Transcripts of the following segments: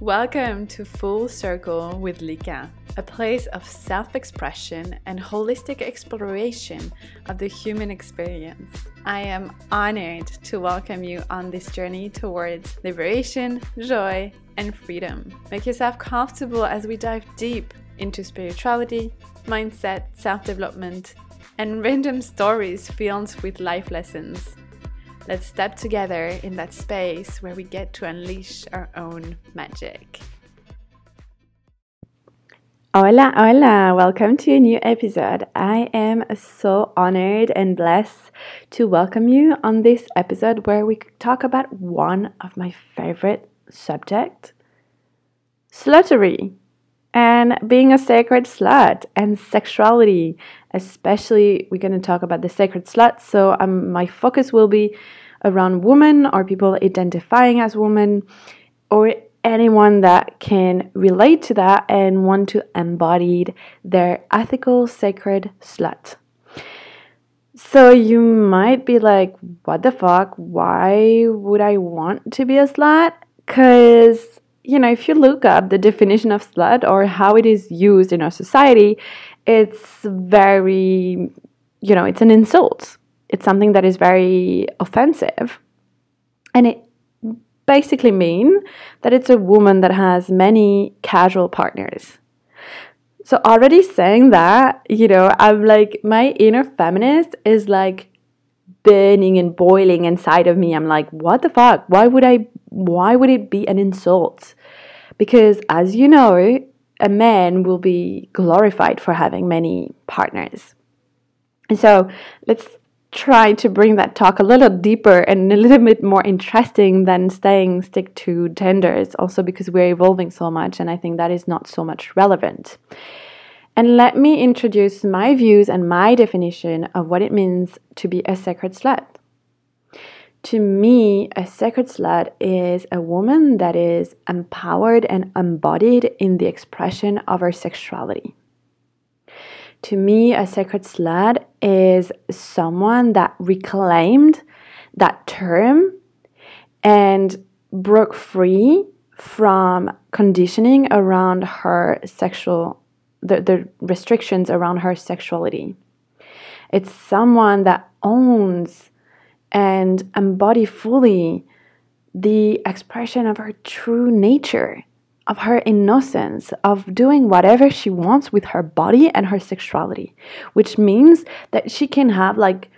Welcome to Full Circle with Lika, a place of self expression and holistic exploration of the human experience. I am honored to welcome you on this journey towards liberation, joy, and freedom. Make yourself comfortable as we dive deep into spirituality, mindset, self development, and random stories filled with life lessons. Let's step together in that space where we get to unleash our own magic. Hola, hola, welcome to a new episode. I am so honored and blessed to welcome you on this episode where we talk about one of my favorite subjects sluttery and being a sacred slut and sexuality especially we're going to talk about the sacred slut so um, my focus will be around women? Or people identifying as women? Or anyone that can relate to that and want to embody their ethical sacred slut? So you might be like what the fuck? Why would i want to be a slut? Because you know, if you look up the definition of slut or how it is used in our society, it's very, you know, it's an insult. It's something that is very offensive. And it basically mean that it's a woman that has many casual partners. So already saying that, you know, I'm like my inner feminist is like burning and boiling inside of me. I'm like, what the fuck? Why would I why would it be an insult? Because as you know, a man will be glorified for having many partners. And so let's try to bring that talk a little deeper and a little bit more interesting than staying stick to genders, also because we're evolving so much, and I think that is not so much relevant. And let me introduce my views and my definition of what it means to be a sacred slut. To me, a sacred slut is a woman that is empowered and embodied in the expression of her sexuality. To me, a sacred slut is someone that reclaimed that term and broke free from conditioning around her sexual the, the restrictions around her sexuality. It's someone that owns and embody fully the expression of her true nature, of her innocence, of doing whatever she wants with her body and her sexuality, which means that she can have like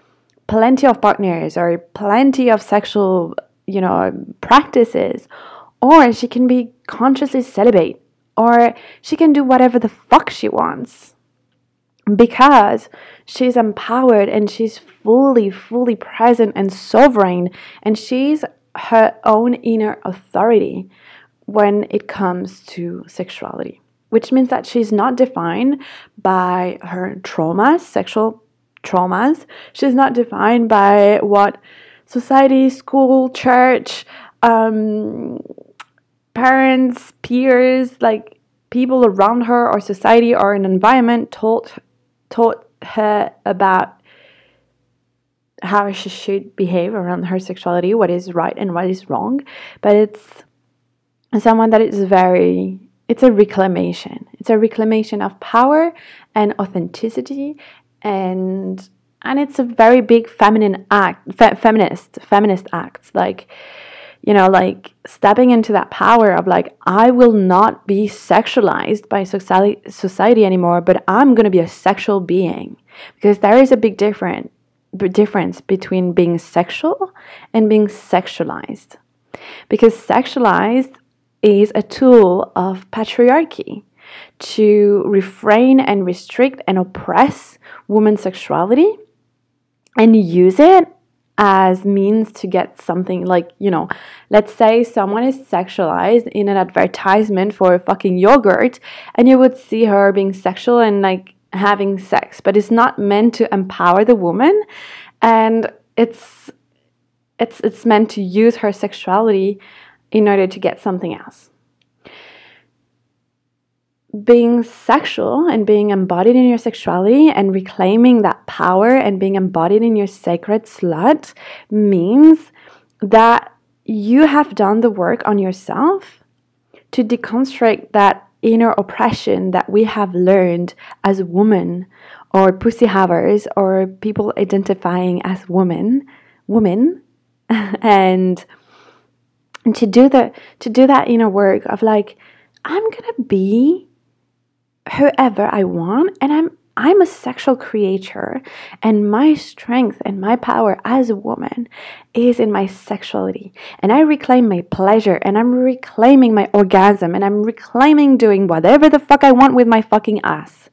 plenty of partners or plenty of sexual, you know, practices, or she can be consciously celibate, or she can do whatever the fuck she wants because she's empowered and she's fully, fully present and sovereign, and she's her own inner authority when it comes to sexuality, which means that she's not defined by her traumas, sexual traumas. She's not defined by what society, school, church, um, parents, peers, like people around her or society or an environment told taught her about how she should behave around her sexuality, what is right and what is wrong. But it's someone that is very, it's a reclamation. It's a reclamation of power and authenticity and and it's a very big feminine act fe- feminist feminist acts like you know, like stepping into that power of like, I will not be sexualized by society, society anymore, but I'm going to be a sexual being. Because there is a big different, difference between being sexual and being sexualized. Because sexualized is a tool of patriarchy to refrain and restrict and oppress women's sexuality and use it as means to get something like you know let's say someone is sexualized in an advertisement for a fucking yogurt and you would see her being sexual and like having sex but it's not meant to empower the woman. And it's it's it's meant to use her sexuality in order to get something else. Being sexual and being embodied in your sexuality and reclaiming that power and being embodied in your sacred slut means that you have done the work on yourself to deconstruct that inner oppression that we have learned as women or pussy havers or people identifying as women women and to do the to do that inner work of like i'm gonna be whoever i want and i'm I'm a sexual creature, and my strength and my power as a woman is in my sexuality. And I reclaim my pleasure, and I'm reclaiming my orgasm, and I'm reclaiming doing whatever the fuck I want with my fucking ass.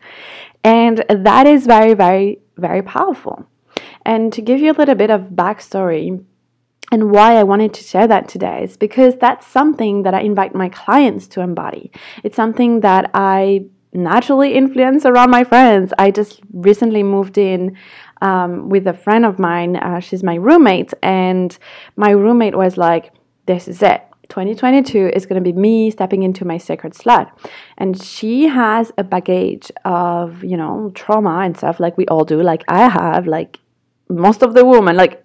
And that is very, very, very powerful. And to give you a little bit of backstory, and why I wanted to share that today is because that's something that I invite my clients to embody. It's something that I naturally influence around my friends. I just recently moved in um, with a friend of mine. Uh, she's my roommate, and my roommate was like, "This is it. 2022 is going to be me stepping into my sacred slut." And she has a baggage of you know trauma and stuff like we all do. Like I have, like most of the women, like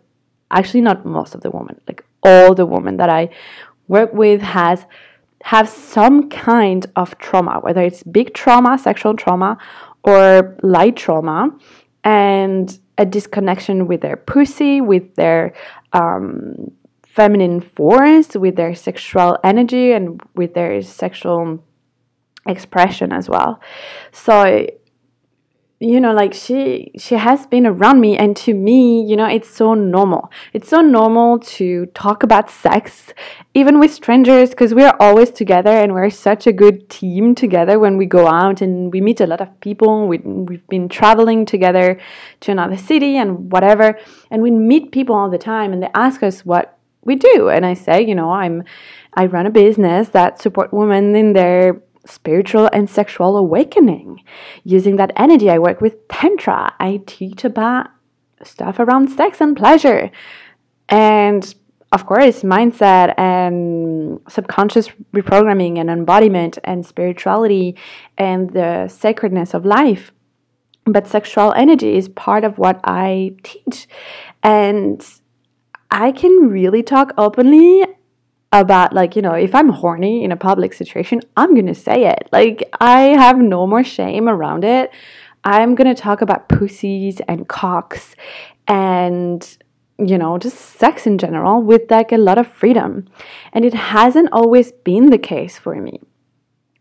actually not most of the women, like all the women that I work with has have some kind of trauma, whether it's big trauma, sexual trauma, or light trauma, and a disconnection with their pussy, with their um, feminine force, with their sexual energy, and with their sexual expression as well. So you know like she she has been around me and to me you know it's so normal. It's so normal to talk about sex even with strangers because we're always together and we're such a good team together when we go out and we meet a lot of people we, we've been traveling together to another city and whatever and we meet people all the time and they ask us what we do and i say you know i'm i run a business that support women in their spiritual and sexual awakening. Using that energy, I work with Tantra. I teach about stuff around sex and pleasure. And of course, mindset and subconscious reprogramming and embodiment and spirituality and the sacredness of life. But sexual energy is part of what I teach. And I can really talk openly about like you know if i'm horny in a public situation i'm gonna say it. Like i have no more shame around it. I'm gonna talk about pussies and cocks and you know just sex in general with like a lot of freedom. And it hasn't always been the case for me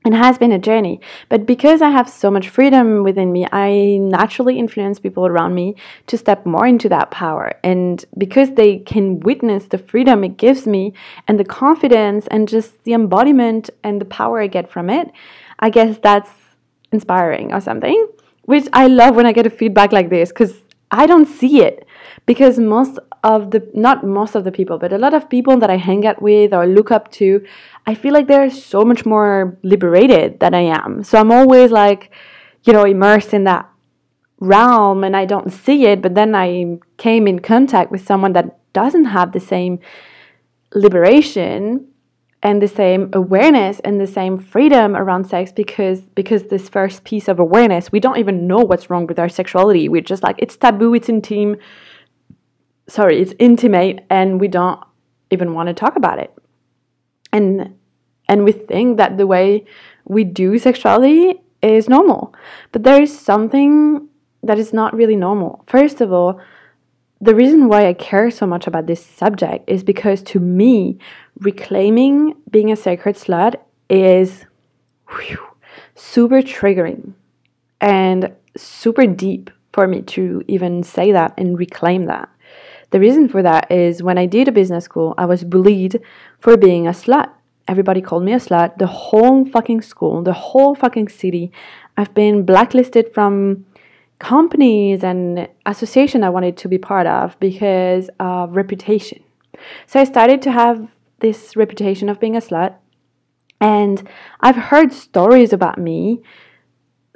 it has been a journey but because i have so much freedom within me i naturally influence people around me to step more into that power. And because they can witness the freedom it gives me and the confidence and just the embodiment and the power i get from it i guess that's inspiring or something which i love when i get a feedback like this because i don't see it. Because most of the not most of the people but a lot of people that i hang out with or look up to i feel like they're so much more liberated than i am. So i'm always like you know immersed in that realm and i don't see it but then i came in contact with someone that doesn't have the same liberation and the same awareness and the same freedom around sex because because this first piece of awareness we don't even know what's wrong with our sexuality. We're just like it's taboo it's intimate sorry, it's intimate and we don't even want to talk about it. And and we think that the way we do sexuality is normal. But there is something that is not really normal. First of all, the reason why I care so much about this subject is because to me, reclaiming being a sacred slut is whew, super triggering and super deep for me to even say that and reclaim that. The reason for that is when I did a business school, I was bullied for being a slut. Everybody called me a slut. The whole fucking school, the whole fucking city. I've been blacklisted from companies and association I wanted to be part of because of reputation. So I started to have this reputation of being a slut. And I've heard stories about me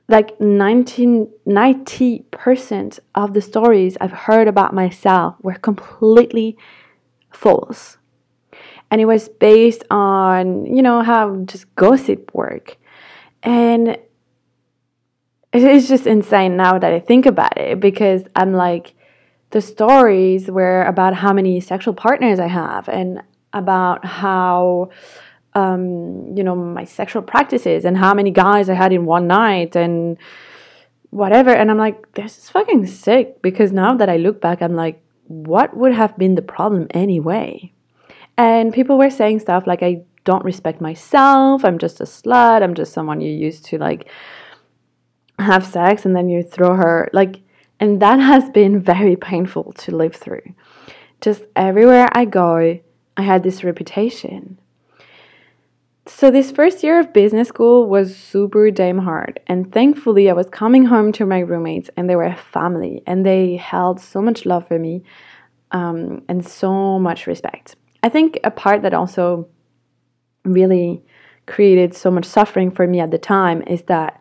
like 19, 90% of the stories I've heard about myself were completely false. And it was based on, you know, how just gossip work. And it's just insane now that I think about it because I'm like, the stories were about how many sexual partners I have and about how um, you know, my sexual practices and how many guys I had in one night and whatever. And I'm like, this is fucking sick because now that I look back, I'm like, what would have been the problem anyway? And people were saying stuff like, I don't respect myself. I'm just a slut. I'm just someone you used to like have sex and then you throw her. Like, and that has been very painful to live through. Just everywhere I go, I had this reputation. So, this first year of business school was super damn hard. And thankfully, I was coming home to my roommates, and they were a family, and they held so much love for me um, and so much respect. I think a part that also really created so much suffering for me at the time is that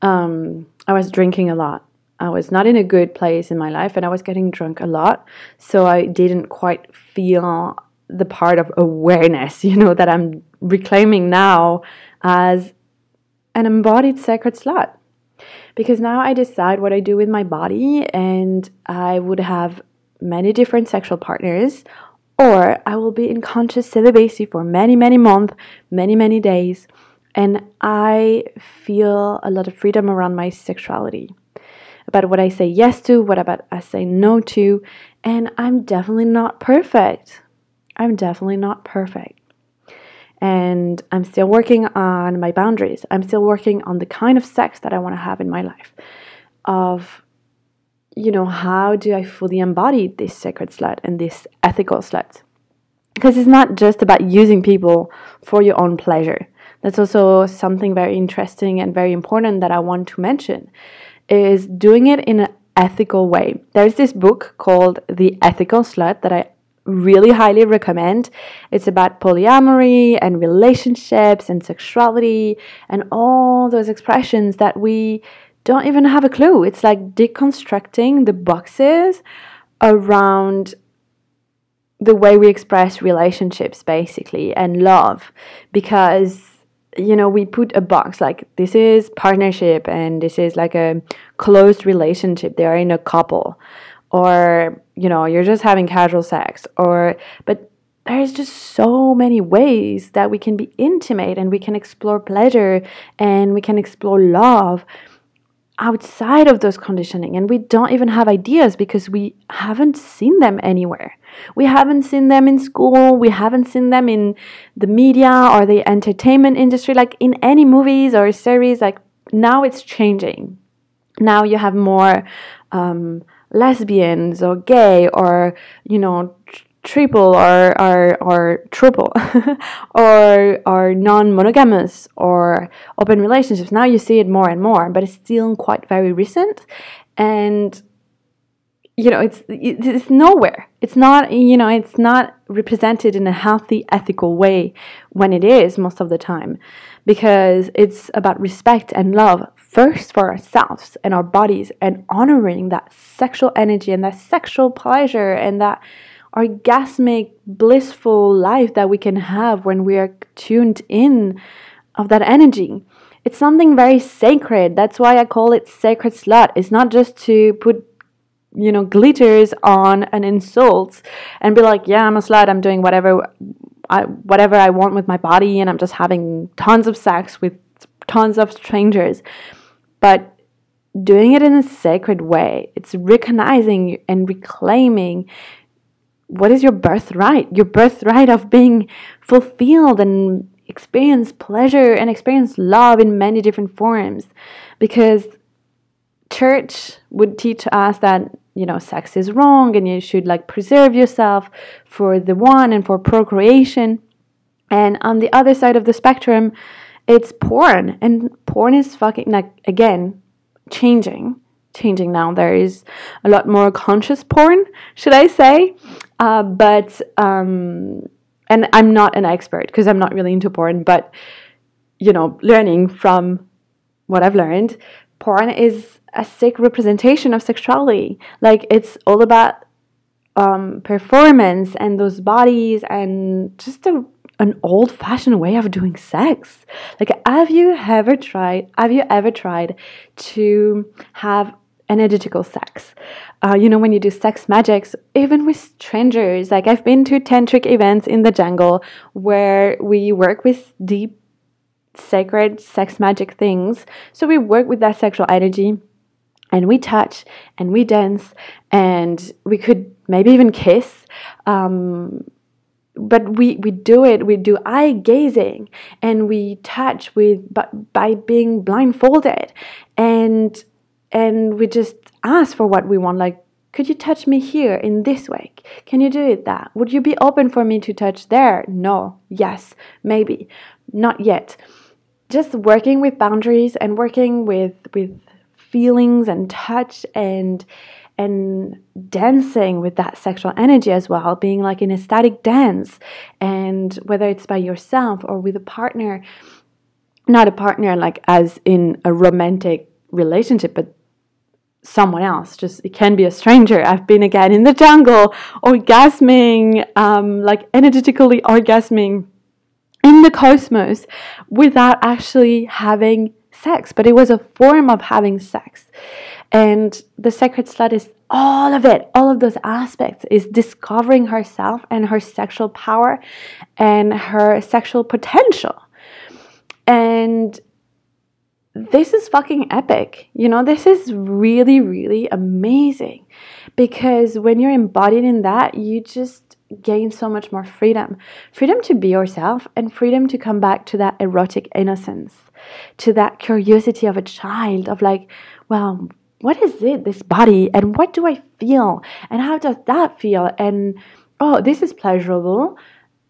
um, I was drinking a lot. I was not in a good place in my life and I was getting drunk a lot. So I didn't quite feel the part of awareness, you know, that I'm reclaiming now as an embodied sacred slut. Because now I decide what I do with my body, and I would have many different sexual partners, or I will be in conscious celibacy for many, many months, many, many days, and I feel a lot of freedom around my sexuality about what I say yes to, what about I say no to, and I'm definitely not perfect. I'm definitely not perfect. And I'm still working on my boundaries. I'm still working on the kind of sex that I want to have in my life. Of, you know, how do I fully embody this sacred slut and this ethical slut? Because it's not just about using people for your own pleasure. That's also something very interesting and very important that I want to mention is doing it in an ethical way. There's this book called The Ethical Slut that I really highly recommend. It's about polyamory and relationships and sexuality and all those expressions that we don't even have a clue. It's like deconstructing the boxes around the way we express relationships basically and love because you know we put a box like this is partnership and this is like a closed relationship they are in a couple or you know you're just having casual sex or but there's just so many ways that we can be intimate and we can explore pleasure and we can explore love outside of those conditioning. And we don't even have ideas because we haven't seen them anywhere. We haven't seen them in school. We haven't seen them in the media or the entertainment industry like in any movies or series. Like now it's changing. Now you have more um, lesbians or gay or you know triple or or or triple or or non-monogamous or open relationships. Now you see it more and more but it's still quite very recent. And you know it's it's nowhere. It's not you know it's not represented in a healthy ethical way when it is most of the time because it's about respect and love first for ourselves and our bodies and honoring that sexual energy and that sexual pleasure and that orgasmic blissful life that we can have when we are tuned in of that energy. It's something very sacred. That's why i call it sacred slut. It's not just to put you know glitters on an insult and be like yeah i'm a slut. I'm doing whatever I, whatever i want with my body and i'm just having tons of sex with tons of strangers but doing it in a sacred way. It's recognizing and reclaiming what is your birthright, your birthright of being fulfilled and experience pleasure and experience love in many different forms. Because church would teach us that you know sex is wrong and you should like preserve yourself for the one and for procreation and on the other side of the spectrum it's porn and porn is fucking like again changing changing now. There is a lot more conscious porn should i say. Uh, but um, and i'm not an expert because i'm not really into porn but you know learning from what i've learned porn is a sick representation of sexuality. Like it's all about um, performance and those bodies and just a an old fashioned way of doing sex. Like, have you ever tried? Have you ever tried to have energetical sex. Uh, you know, when you do sex magics, even with strangers, like I've been to tantric events in the jungle where we work with deep, sacred sex magic things. So we work with that sexual energy and we touch and we dance and we could maybe even kiss. Um, but we, we do it we do eye gazing and we touch with but by being blindfolded. And and we just ask for what we want like could you touch me here in this way? Can you do it that? Would you be open for me to touch there? No. Yes. Maybe. Not yet. Just working with boundaries and working with with feelings and touch and and dancing with that sexual energy as well, being like in ecstatic dance, and whether it's by yourself or with a partner, not a partner like as in a romantic relationship, but someone else. Just it can be a stranger. I've been again in the jungle, orgasming, um, like energetically orgasming in the cosmos without actually having sex, but it was a form of having sex. And the sacred slut is all of it, all of those aspects, is discovering herself and her sexual power and her sexual potential. And this is fucking epic. You know, this is really, really amazing because when you're embodied in that, you just gain so much more freedom freedom to be yourself and freedom to come back to that erotic innocence, to that curiosity of a child, of like, well, what is it, this body, and what do I feel, and how does that feel? And oh, this is pleasurable,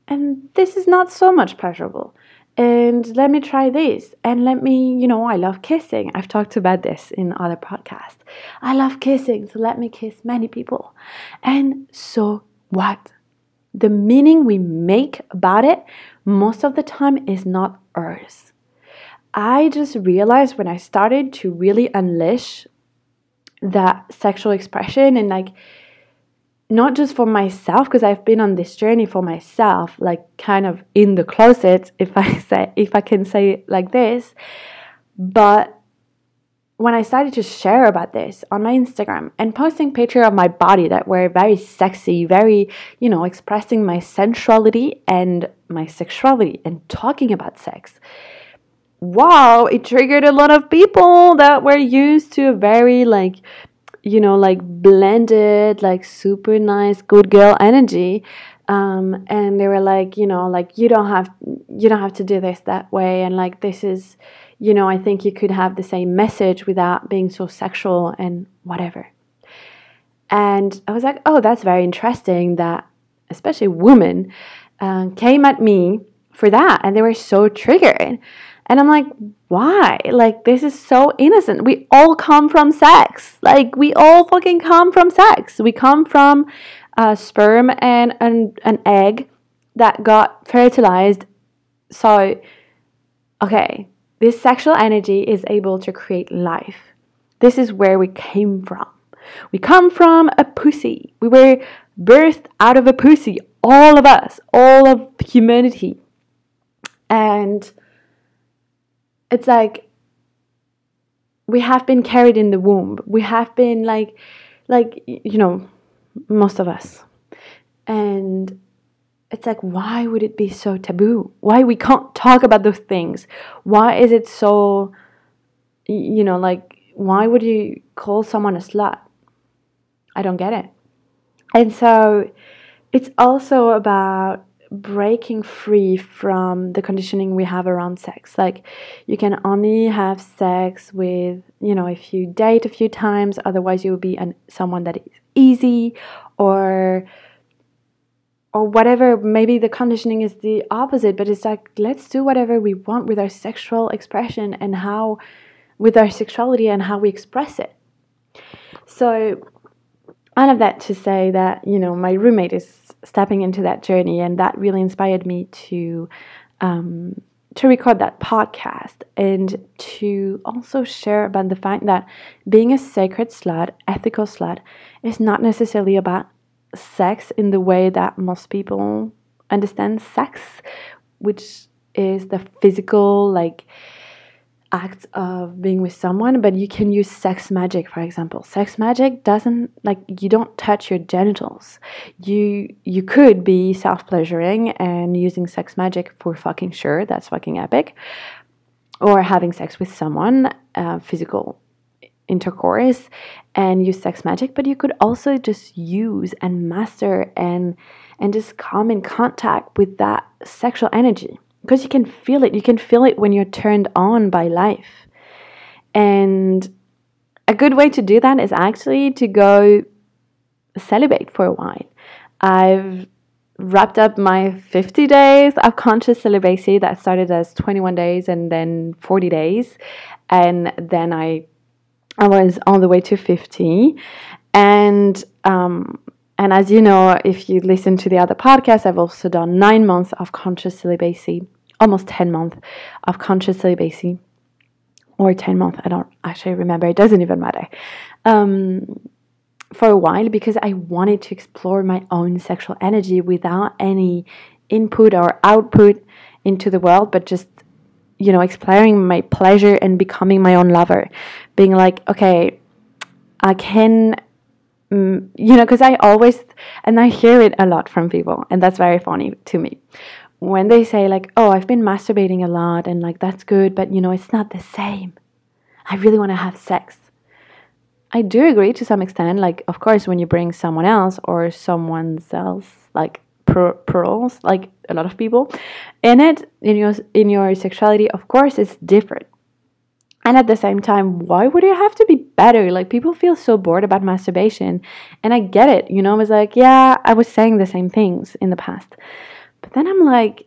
and this is not so much pleasurable. And let me try this. And let me, you know, I love kissing. I've talked about this in other podcasts. I love kissing, so let me kiss many people. And so what? The meaning we make about it most of the time is not ours. I just realized when I started to really unleash that sexual expression and like not just for myself because I've been on this journey for myself like kind of in the closet if I say if I can say it like this. But when I started to share about this on my Instagram and posting picture of my body that were very sexy, very, you know, expressing my sensuality and my sexuality and talking about sex, wow, it triggered a lot of people that were used to a very like you know like blended like super nice good girl energy. Um, and they were like you know like you don't have you don't have to do this that way and like this is you know i think you could have the same message without being so sexual and whatever. And i was like oh that's very interesting that especially women uh, came at me for that and they were so triggered and I'm like, why? Like, this is so innocent. We all come from sex. Like, we all fucking come from sex. We come from a sperm and an, an egg that got fertilized. So, okay, this sexual energy is able to create life. This is where we came from. We come from a pussy. We were birthed out of a pussy. All of us, all of humanity. And it's like we have been carried in the womb. We have been like, like you know, most of us, and it's like why would it be so taboo? Why we can't talk about those things? Why is it so, you know, like why would you call someone a slut? I don't get it. And so, it's also about breaking free from the conditioning we have around sex. Like, you can only have sex with, you know, if you date a few times, otherwise, you will be an, someone that is easy or or whatever maybe the conditioning is the opposite but it's like let's do whatever we want with our sexual expression and how with our sexuality and how we express it so all of that to say that you know my roommate is stepping into that journey, and that really inspired me to um, to record that podcast and to also share about the fact that being a sacred slut, ethical slut, is not necessarily about sex in the way that most people understand sex, which is the physical, like act of being with someone, but you can use sex magic, for example. Sex magic doesn't like you don't touch your genitals. You you could be self pleasuring and using sex magic for fucking sure. That's fucking epic. Or having sex with someone, uh, physical intercourse, and use sex magic. But you could also just use and master and and just come in contact with that sexual energy because you can feel it. You can feel it when you're turned on by life. And a good way to do that is actually to go celibate for a while. I've wrapped up my 50 days of conscious celibacy that started as 21 days and then 40 days and then i i was on the way to 50 and um, and as you know, if you listen to the other podcasts, I've also done nine months of conscious celibacy, almost 10 months of conscious celibacy, or 10 months, I don't actually remember, it doesn't even matter, um, for a while because I wanted to explore my own sexual energy without any input or output into the world, but just, you know, exploring my pleasure and becoming my own lover. Being like, okay, I can Mm, you know, because I always, and I hear it a lot from people, and that's very funny to me. When they say, like, oh, I've been masturbating a lot, and like, that's good, but you know, it's not the same. I really want to have sex. I do agree to some extent. Like, of course, when you bring someone else or someone else, like pearls, like a lot of people, in it, in your in your sexuality, of course, it's different. And at the same time, why would it have to be better? Like, people feel so bored about masturbation. And I get it. You know, I was like, yeah, I was saying the same things in the past. But then I'm like,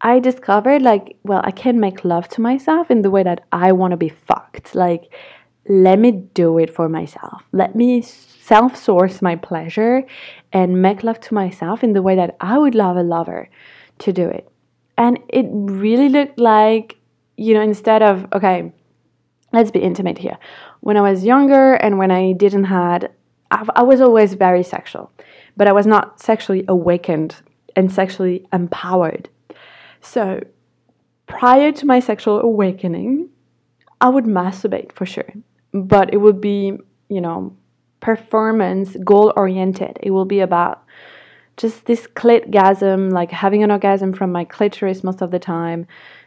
I discovered, like, well, I can make love to myself in the way that I want to be fucked. Like, let me do it for myself. Let me self source my pleasure and make love to myself in the way that I would love a lover to do it. And it really looked like you know, instead of, okay, let's be intimate here. When I was younger and when I didn't had, I, I was always very sexual, but I was not sexually awakened and sexually empowered. So prior to my sexual awakening, I would masturbate for sure, but it would be, you know, performance goal oriented. It will be about just this clitgasm, like having an orgasm from my clitoris most of the time,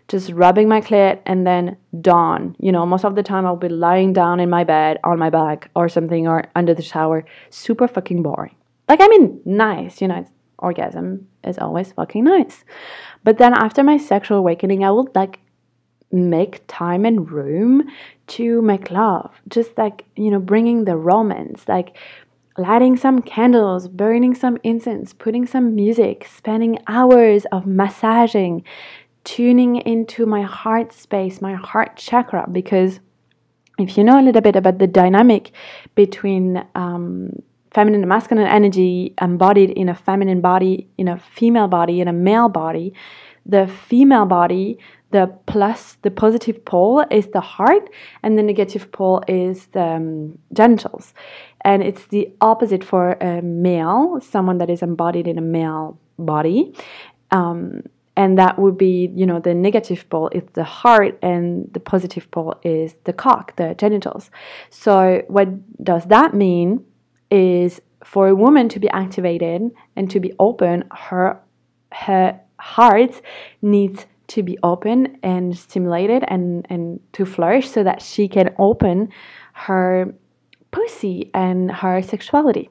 just rubbing my clit and then dawn. You know, most of the time I'll be lying down in my bed on my back or something or under the shower. Super fucking boring. Like, I mean, nice, you know, orgasm is always fucking nice. But then after my sexual awakening, I would like make time and room to make love. Just like, you know, bringing the romance, like lighting some candles, burning some incense, putting some music, spending hours of massaging, tuning into my heart space, my heart chakra, because if you know a little bit about the dynamic between um, feminine and masculine energy embodied in a feminine body, in a female body, in a male body, the female body, the plus, the positive pole is the heart, and the negative pole is the um, genitals. And it's the opposite for a male, someone that is embodied in a male body. Um, and that would be you know the negative pole is the heart and the positive pole is the cock the genitals so what does that mean is for a woman to be activated and to be open her her heart needs to be open and stimulated and and to flourish so that she can open her pussy and her sexuality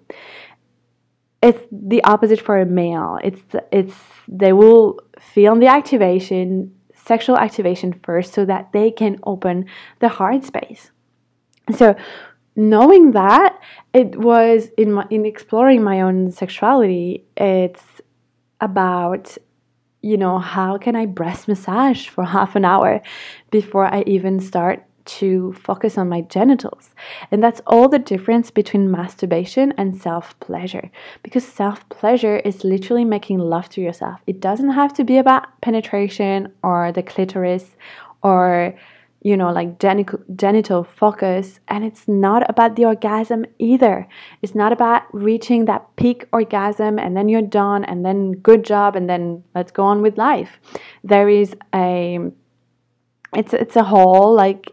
it's the opposite for a male. It's it's they will feel the activation, sexual activation first, so that they can open the heart space. So knowing that it was in my in exploring my own sexuality, it's about you know how can I breast massage for half an hour before I even start to focus on my genitals. And that's all the difference between masturbation and self pleasure. Because self pleasure is literally making love to yourself. It doesn't have to be about penetration or the clitoris or you know, like genital, genital focus. And it's not about the orgasm either. It's not about reaching that peak orgasm and then you're done and then good job and then let's go on with life. There is a it's it's a whole like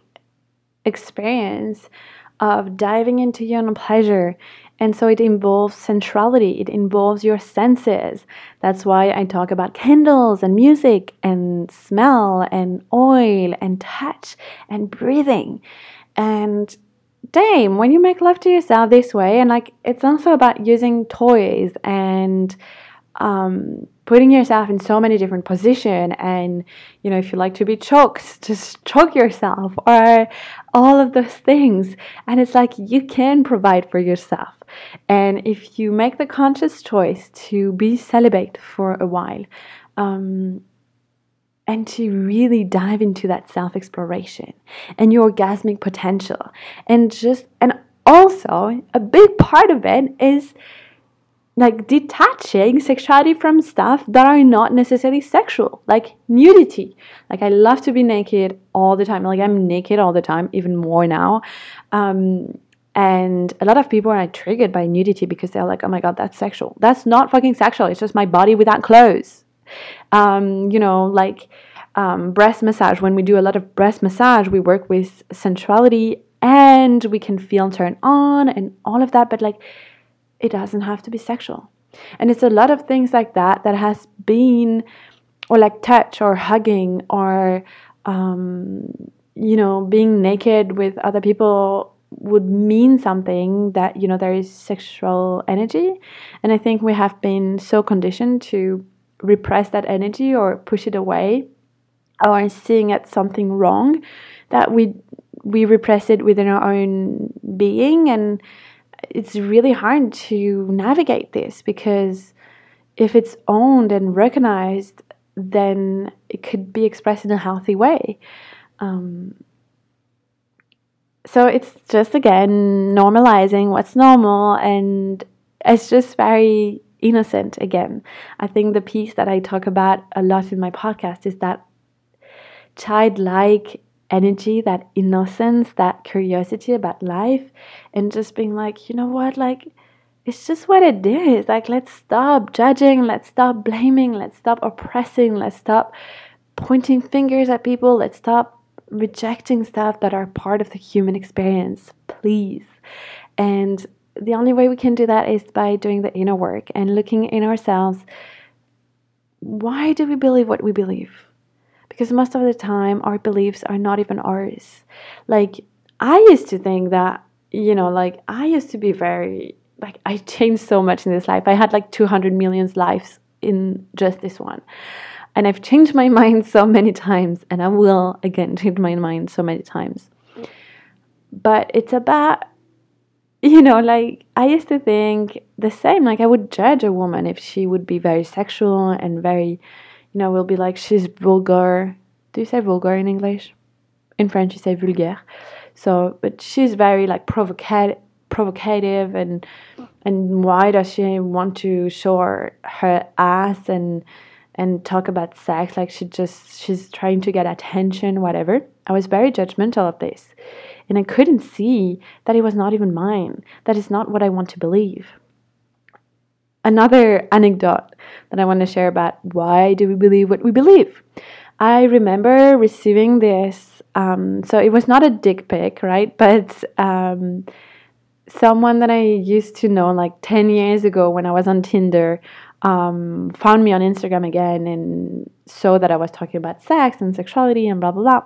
experience of diving into your own pleasure and so it involves sensuality, it involves your senses. That's why I talk about candles and music and smell and oil and touch and breathing. And damn, when you make love to yourself this way, and like it's also about using toys and um, putting yourself in so many different positions and you know if you like to be choked just choke yourself or all of those things. And it's like you can provide for yourself. And if you make the conscious choice to be celibate for a while um, and to really dive into that self exploration and your orgasmic potential and just and also a big part of it is like detaching sexuality from stuff that are not necessarily sexual, like nudity. Like I love to be naked all the time. Like I'm naked all the time, even more now. Um, and a lot of people are triggered by nudity because they're like, "Oh my god, that's sexual." That's not fucking sexual. It's just my body without clothes. Um, you know, like um, breast massage. When we do a lot of breast massage, we work with sensuality and we can feel turn on and all of that. But like it doesn't have to be sexual. And it's a lot of things like that that has been, or like touch or hugging or, um, you know, being naked with other people would mean something that, you know, there is sexual energy. And I think we have been so conditioned to repress that energy or push it away or seeing it something wrong that we we repress it within our own being and it's really hard to navigate this because if it's owned and recognized, then it could be expressed in a healthy way. Um, so it's just again normalizing what's normal, and it's just very innocent again. I think the piece that I talk about a lot in my podcast is that childlike energy, that innocence, that curiosity about life, and just being like, you know what, like, it's just what it is. Like, let's stop judging, let's stop blaming, let's stop oppressing, let's stop pointing fingers at people, let's stop rejecting stuff that are part of the human experience, please. And the only way we can do that is by doing the inner work and looking in ourselves. Why do we believe what we believe? Because most of the time our beliefs are not even ours. Like I used to think that, you know, like I used to be very like I changed so much in this life. I had like 200 million lives in just this one. And I've changed my mind so many times and I will again change my mind so many times. But it's about you know, like I used to think the same. Like I would judge a woman if she would be very sexual and very you know, we'll be like, she's vulgar. Do you say vulgar in English? In French, you say vulgaire. So, but she's very like provocative, provocative, and and why does she want to show her, her ass and and talk about sex? Like she just she's trying to get attention, whatever. I was very judgmental of this, and I couldn't see that it was not even mine. That is not what I want to believe another anecdote that I want to share about why do we believe what we believe. I remember receiving this. Um, so it was not a dick pic, right? But um, someone that I used to know like 10 years ago when I was on Tinder um, found me on Instagram again and saw that I was talking about sex and sexuality and blah, blah, blah.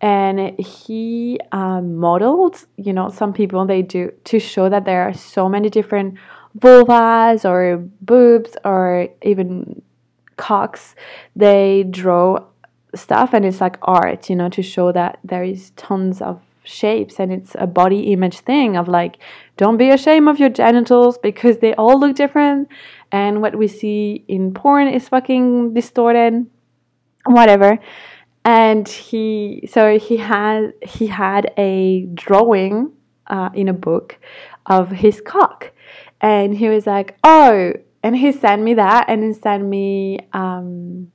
And he um, modeled, you know, some people they do to show that there are so many different vulvas or boobs or even cocks, they draw stuff and it's like art, you know, to show that there is tons of shapes and it's a body image thing of like, don't be ashamed of your genitals because they all look different and what we see in porn is fucking distorted, whatever. And he, so he had he had a drawing uh, in a book of his cock, and he was like, "Oh," and he sent me that, and he sent me, um,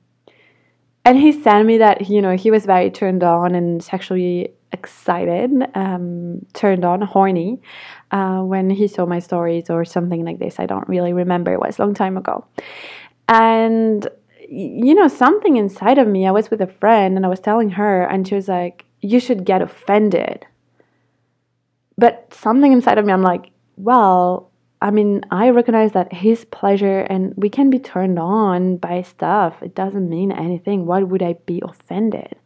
and he sent me that you know he was very turned on and sexually excited, um, turned on, horny, uh, when he saw my stories or something like this. I don't really remember; it was a long time ago, and you know, something inside of me, I was with a friend and I was telling her, and she was like, You should get offended. But something inside of me, I'm like, Well, I mean, I recognize that his pleasure and we can be turned on by stuff. It doesn't mean anything. Why would I be offended?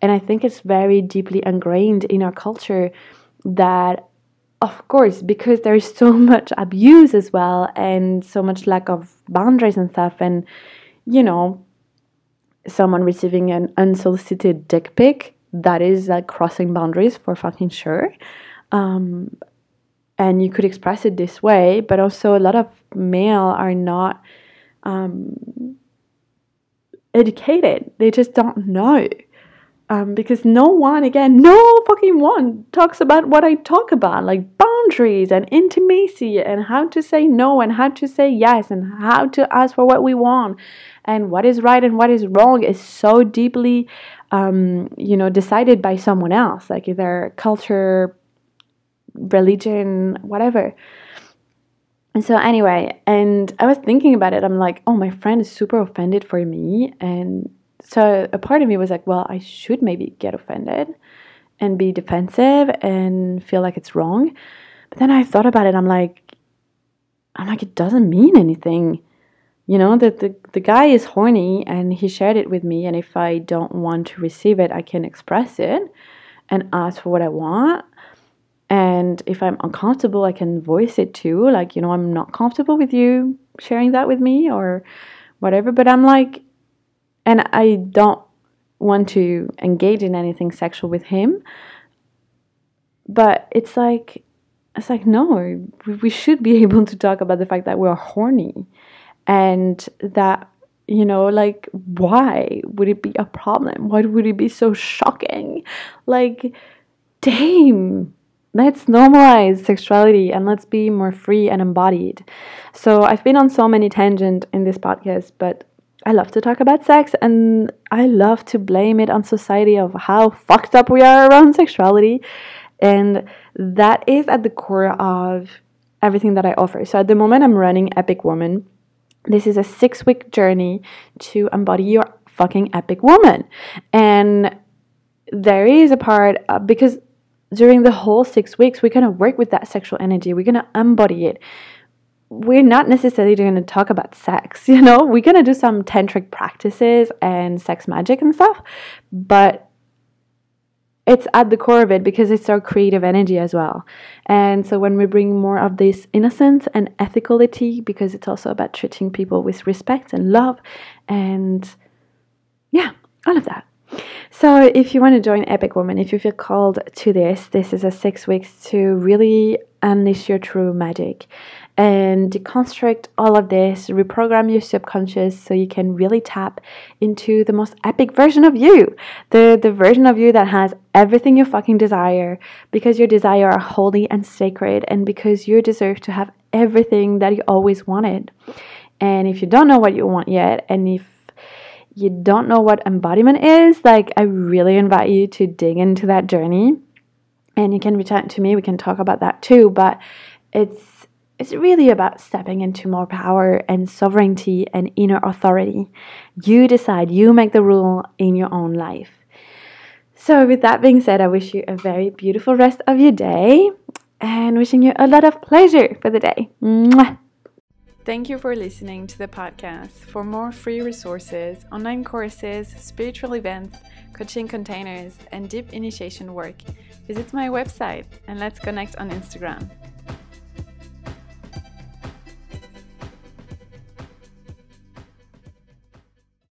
And I think it's very deeply ingrained in our culture that, of course, because there is so much abuse as well and so much lack of boundaries and stuff, and you know, someone receiving an unsolicited dick pic, that is like crossing boundaries for fucking sure. Um, and you could express it this way, but also a lot of male are not um, educated. They just don't know. Um, because no one, again, no fucking one talks about what I talk about, like boundaries and intimacy and how to say no and how to say yes and how to ask for what we want and what is right and what is wrong is so deeply, um, you know, decided by someone else, like either culture, religion, whatever. And so, anyway, and I was thinking about it. I'm like, oh, my friend is super offended for me. And so, a part of me was like, well, I should maybe get offended and be defensive and feel like it's wrong. But then I thought about it. I'm like, I'm like, it doesn't mean anything. You know, that the, the guy is horny and he shared it with me. And if I don't want to receive it, I can express it and ask for what I want. And if I'm uncomfortable, I can voice it too. Like, you know, I'm not comfortable with you sharing that with me or whatever. But I'm like, and I don't want to engage in anything sexual with him. But it's like, it's like, no, we should be able to talk about the fact that we're horny and that, you know, like, why would it be a problem? Why would it be so shocking? Like, damn let's normalize sexuality and let's be more free and embodied. So I've been on so many tangents in this podcast, but I love to talk about sex and I love to blame it on society of how fucked up we are around sexuality. And that is at the core of everything that I offer. So at the moment I'm running Epic Woman. This is a 6-week journey to embody your fucking epic woman. And there is a part uh, because during the whole six weeks, we're going to work with that sexual energy. We're going to embody it. We're not necessarily going to talk about sex, you know? We're going to do some tantric practices and sex magic and stuff, but it's at the core of it because it's our creative energy as well. And so when we bring more of this innocence and ethicality, because it's also about treating people with respect and love and yeah, all of that. So, if you want to join Epic Woman, if you feel called to this, this is a six weeks to really unleash your true magic and deconstruct all of this, reprogram your subconscious so you can really tap into the most epic version of you. The the version of you that has everything you fucking desire because your desire are holy and sacred and because you deserve to have everything that you always wanted. And if you don't know what you want yet and if you don't know what embodiment is, like I really invite you to dig into that journey. And you can reach out to me, we can talk about that too, but it's it's really about stepping into more power and sovereignty and inner authority. You decide, you make the rule in your own life. So, with that being said, I wish you a very beautiful rest of your day and wishing you a lot of pleasure for the day. Mwah! Thank you for listening to the podcast. For more free resources, online courses, spiritual events, coaching containers, and deep initiation work, visit my website and let's connect on Instagram.